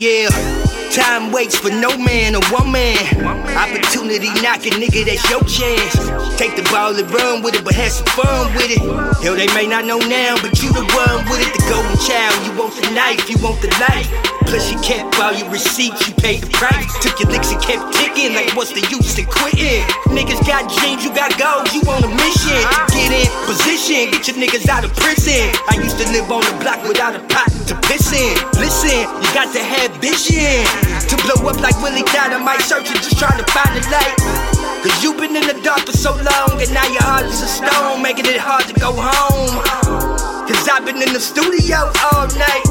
Yeah, time waits for no man or woman. Opportunity knocking, nigga, that's your chance. Take the ball and run with it, but have some fun with it. Hell, they may not know now, but you the one with it. The golden child, you want the knife, you want the life. Plus, you kept all your receipts, you paid the price. Took your licks and kept ticking, like what's the use in quitting? Niggas got dreams, you got goals, you on a mission to get in position, get your niggas out of prison. I used to live on the block without a pot to piss in. Listen, you got to have vision to blow up like Willie Dynamite, searching, just trying to find the light. Cause you been in the dark for so long, and now your heart is a stone, making it hard to go home. Cause I've been in the studio all night,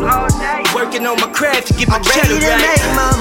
working on my craft to get my cheddar right.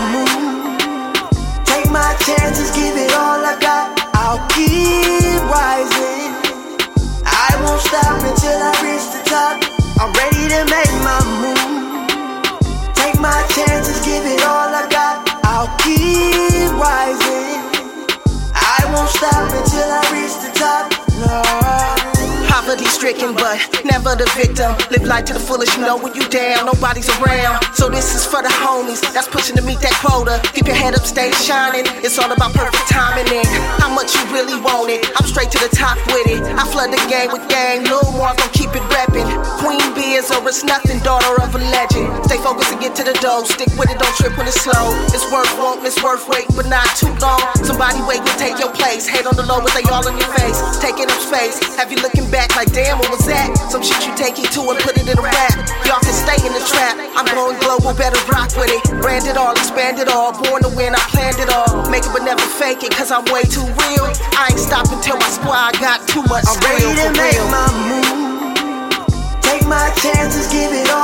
Poverty stricken, but never the victim. Live life to the fullest, you know when you down, nobody's around. So this is for the homies that's pushing to meet that quota. Keep your head up, stay shining. It's all about perfect timing and how much you really want it. I'm straight to the top with it. I flood the game with gang, Lil Mark gon' keep it reppin'. Queen Beers or it's nothing, daughter of a legend. Stay focused and the dough. Stick with it, don't trip when it's slow. It's worth wanting, it's worth waiting, but not too long. Somebody wait to take your place. Hate on the low, but they all in your face. Taking up space. Have you looking back like, damn, what was that? Some shit you take it to and put it in a rap. Y'all can stay in the trap. I'm going global, better rock with it. Brand it all, expand it all. Born to win, I planned it all. Make it but never fake it, cause I'm way too real. I ain't stopping till my squad got too much I'm ready to make my move. Take my chances, give it all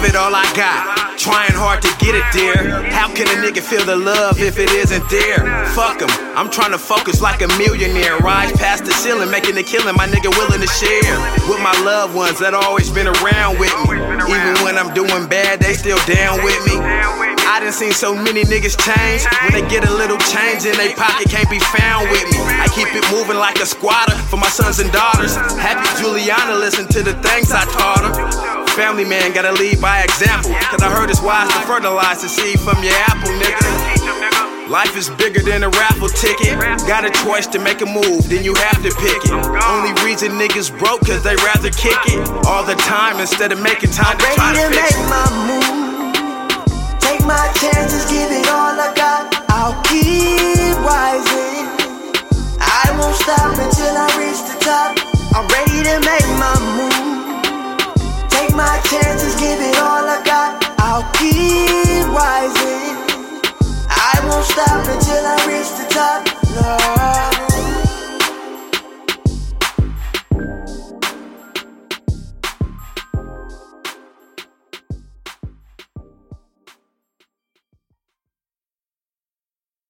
give it all I got. Trying hard to get it there. How can a nigga feel the love if it isn't there? Fuck 'em. I'm trying to focus like a millionaire. Rise past the ceiling, making a killing. My nigga willing to share with my loved ones that always been around with me. Even when I'm doing bad, they still down with me. I done seen so many niggas change. When they get a little change in their pocket, can't be found with me. I keep it moving like a squatter for my sons and daughters. Happy Juliana, listen to the things I taught her. Family man gotta lead by example. Cause I heard it's wise to fertilize the seed from your apple, nigga. Life is bigger than a raffle ticket. Got a choice to make a move, then you have to pick it. Only reason niggas broke cause they rather kick it all the time instead of making time to try ready to to make my move. Take my chances, give it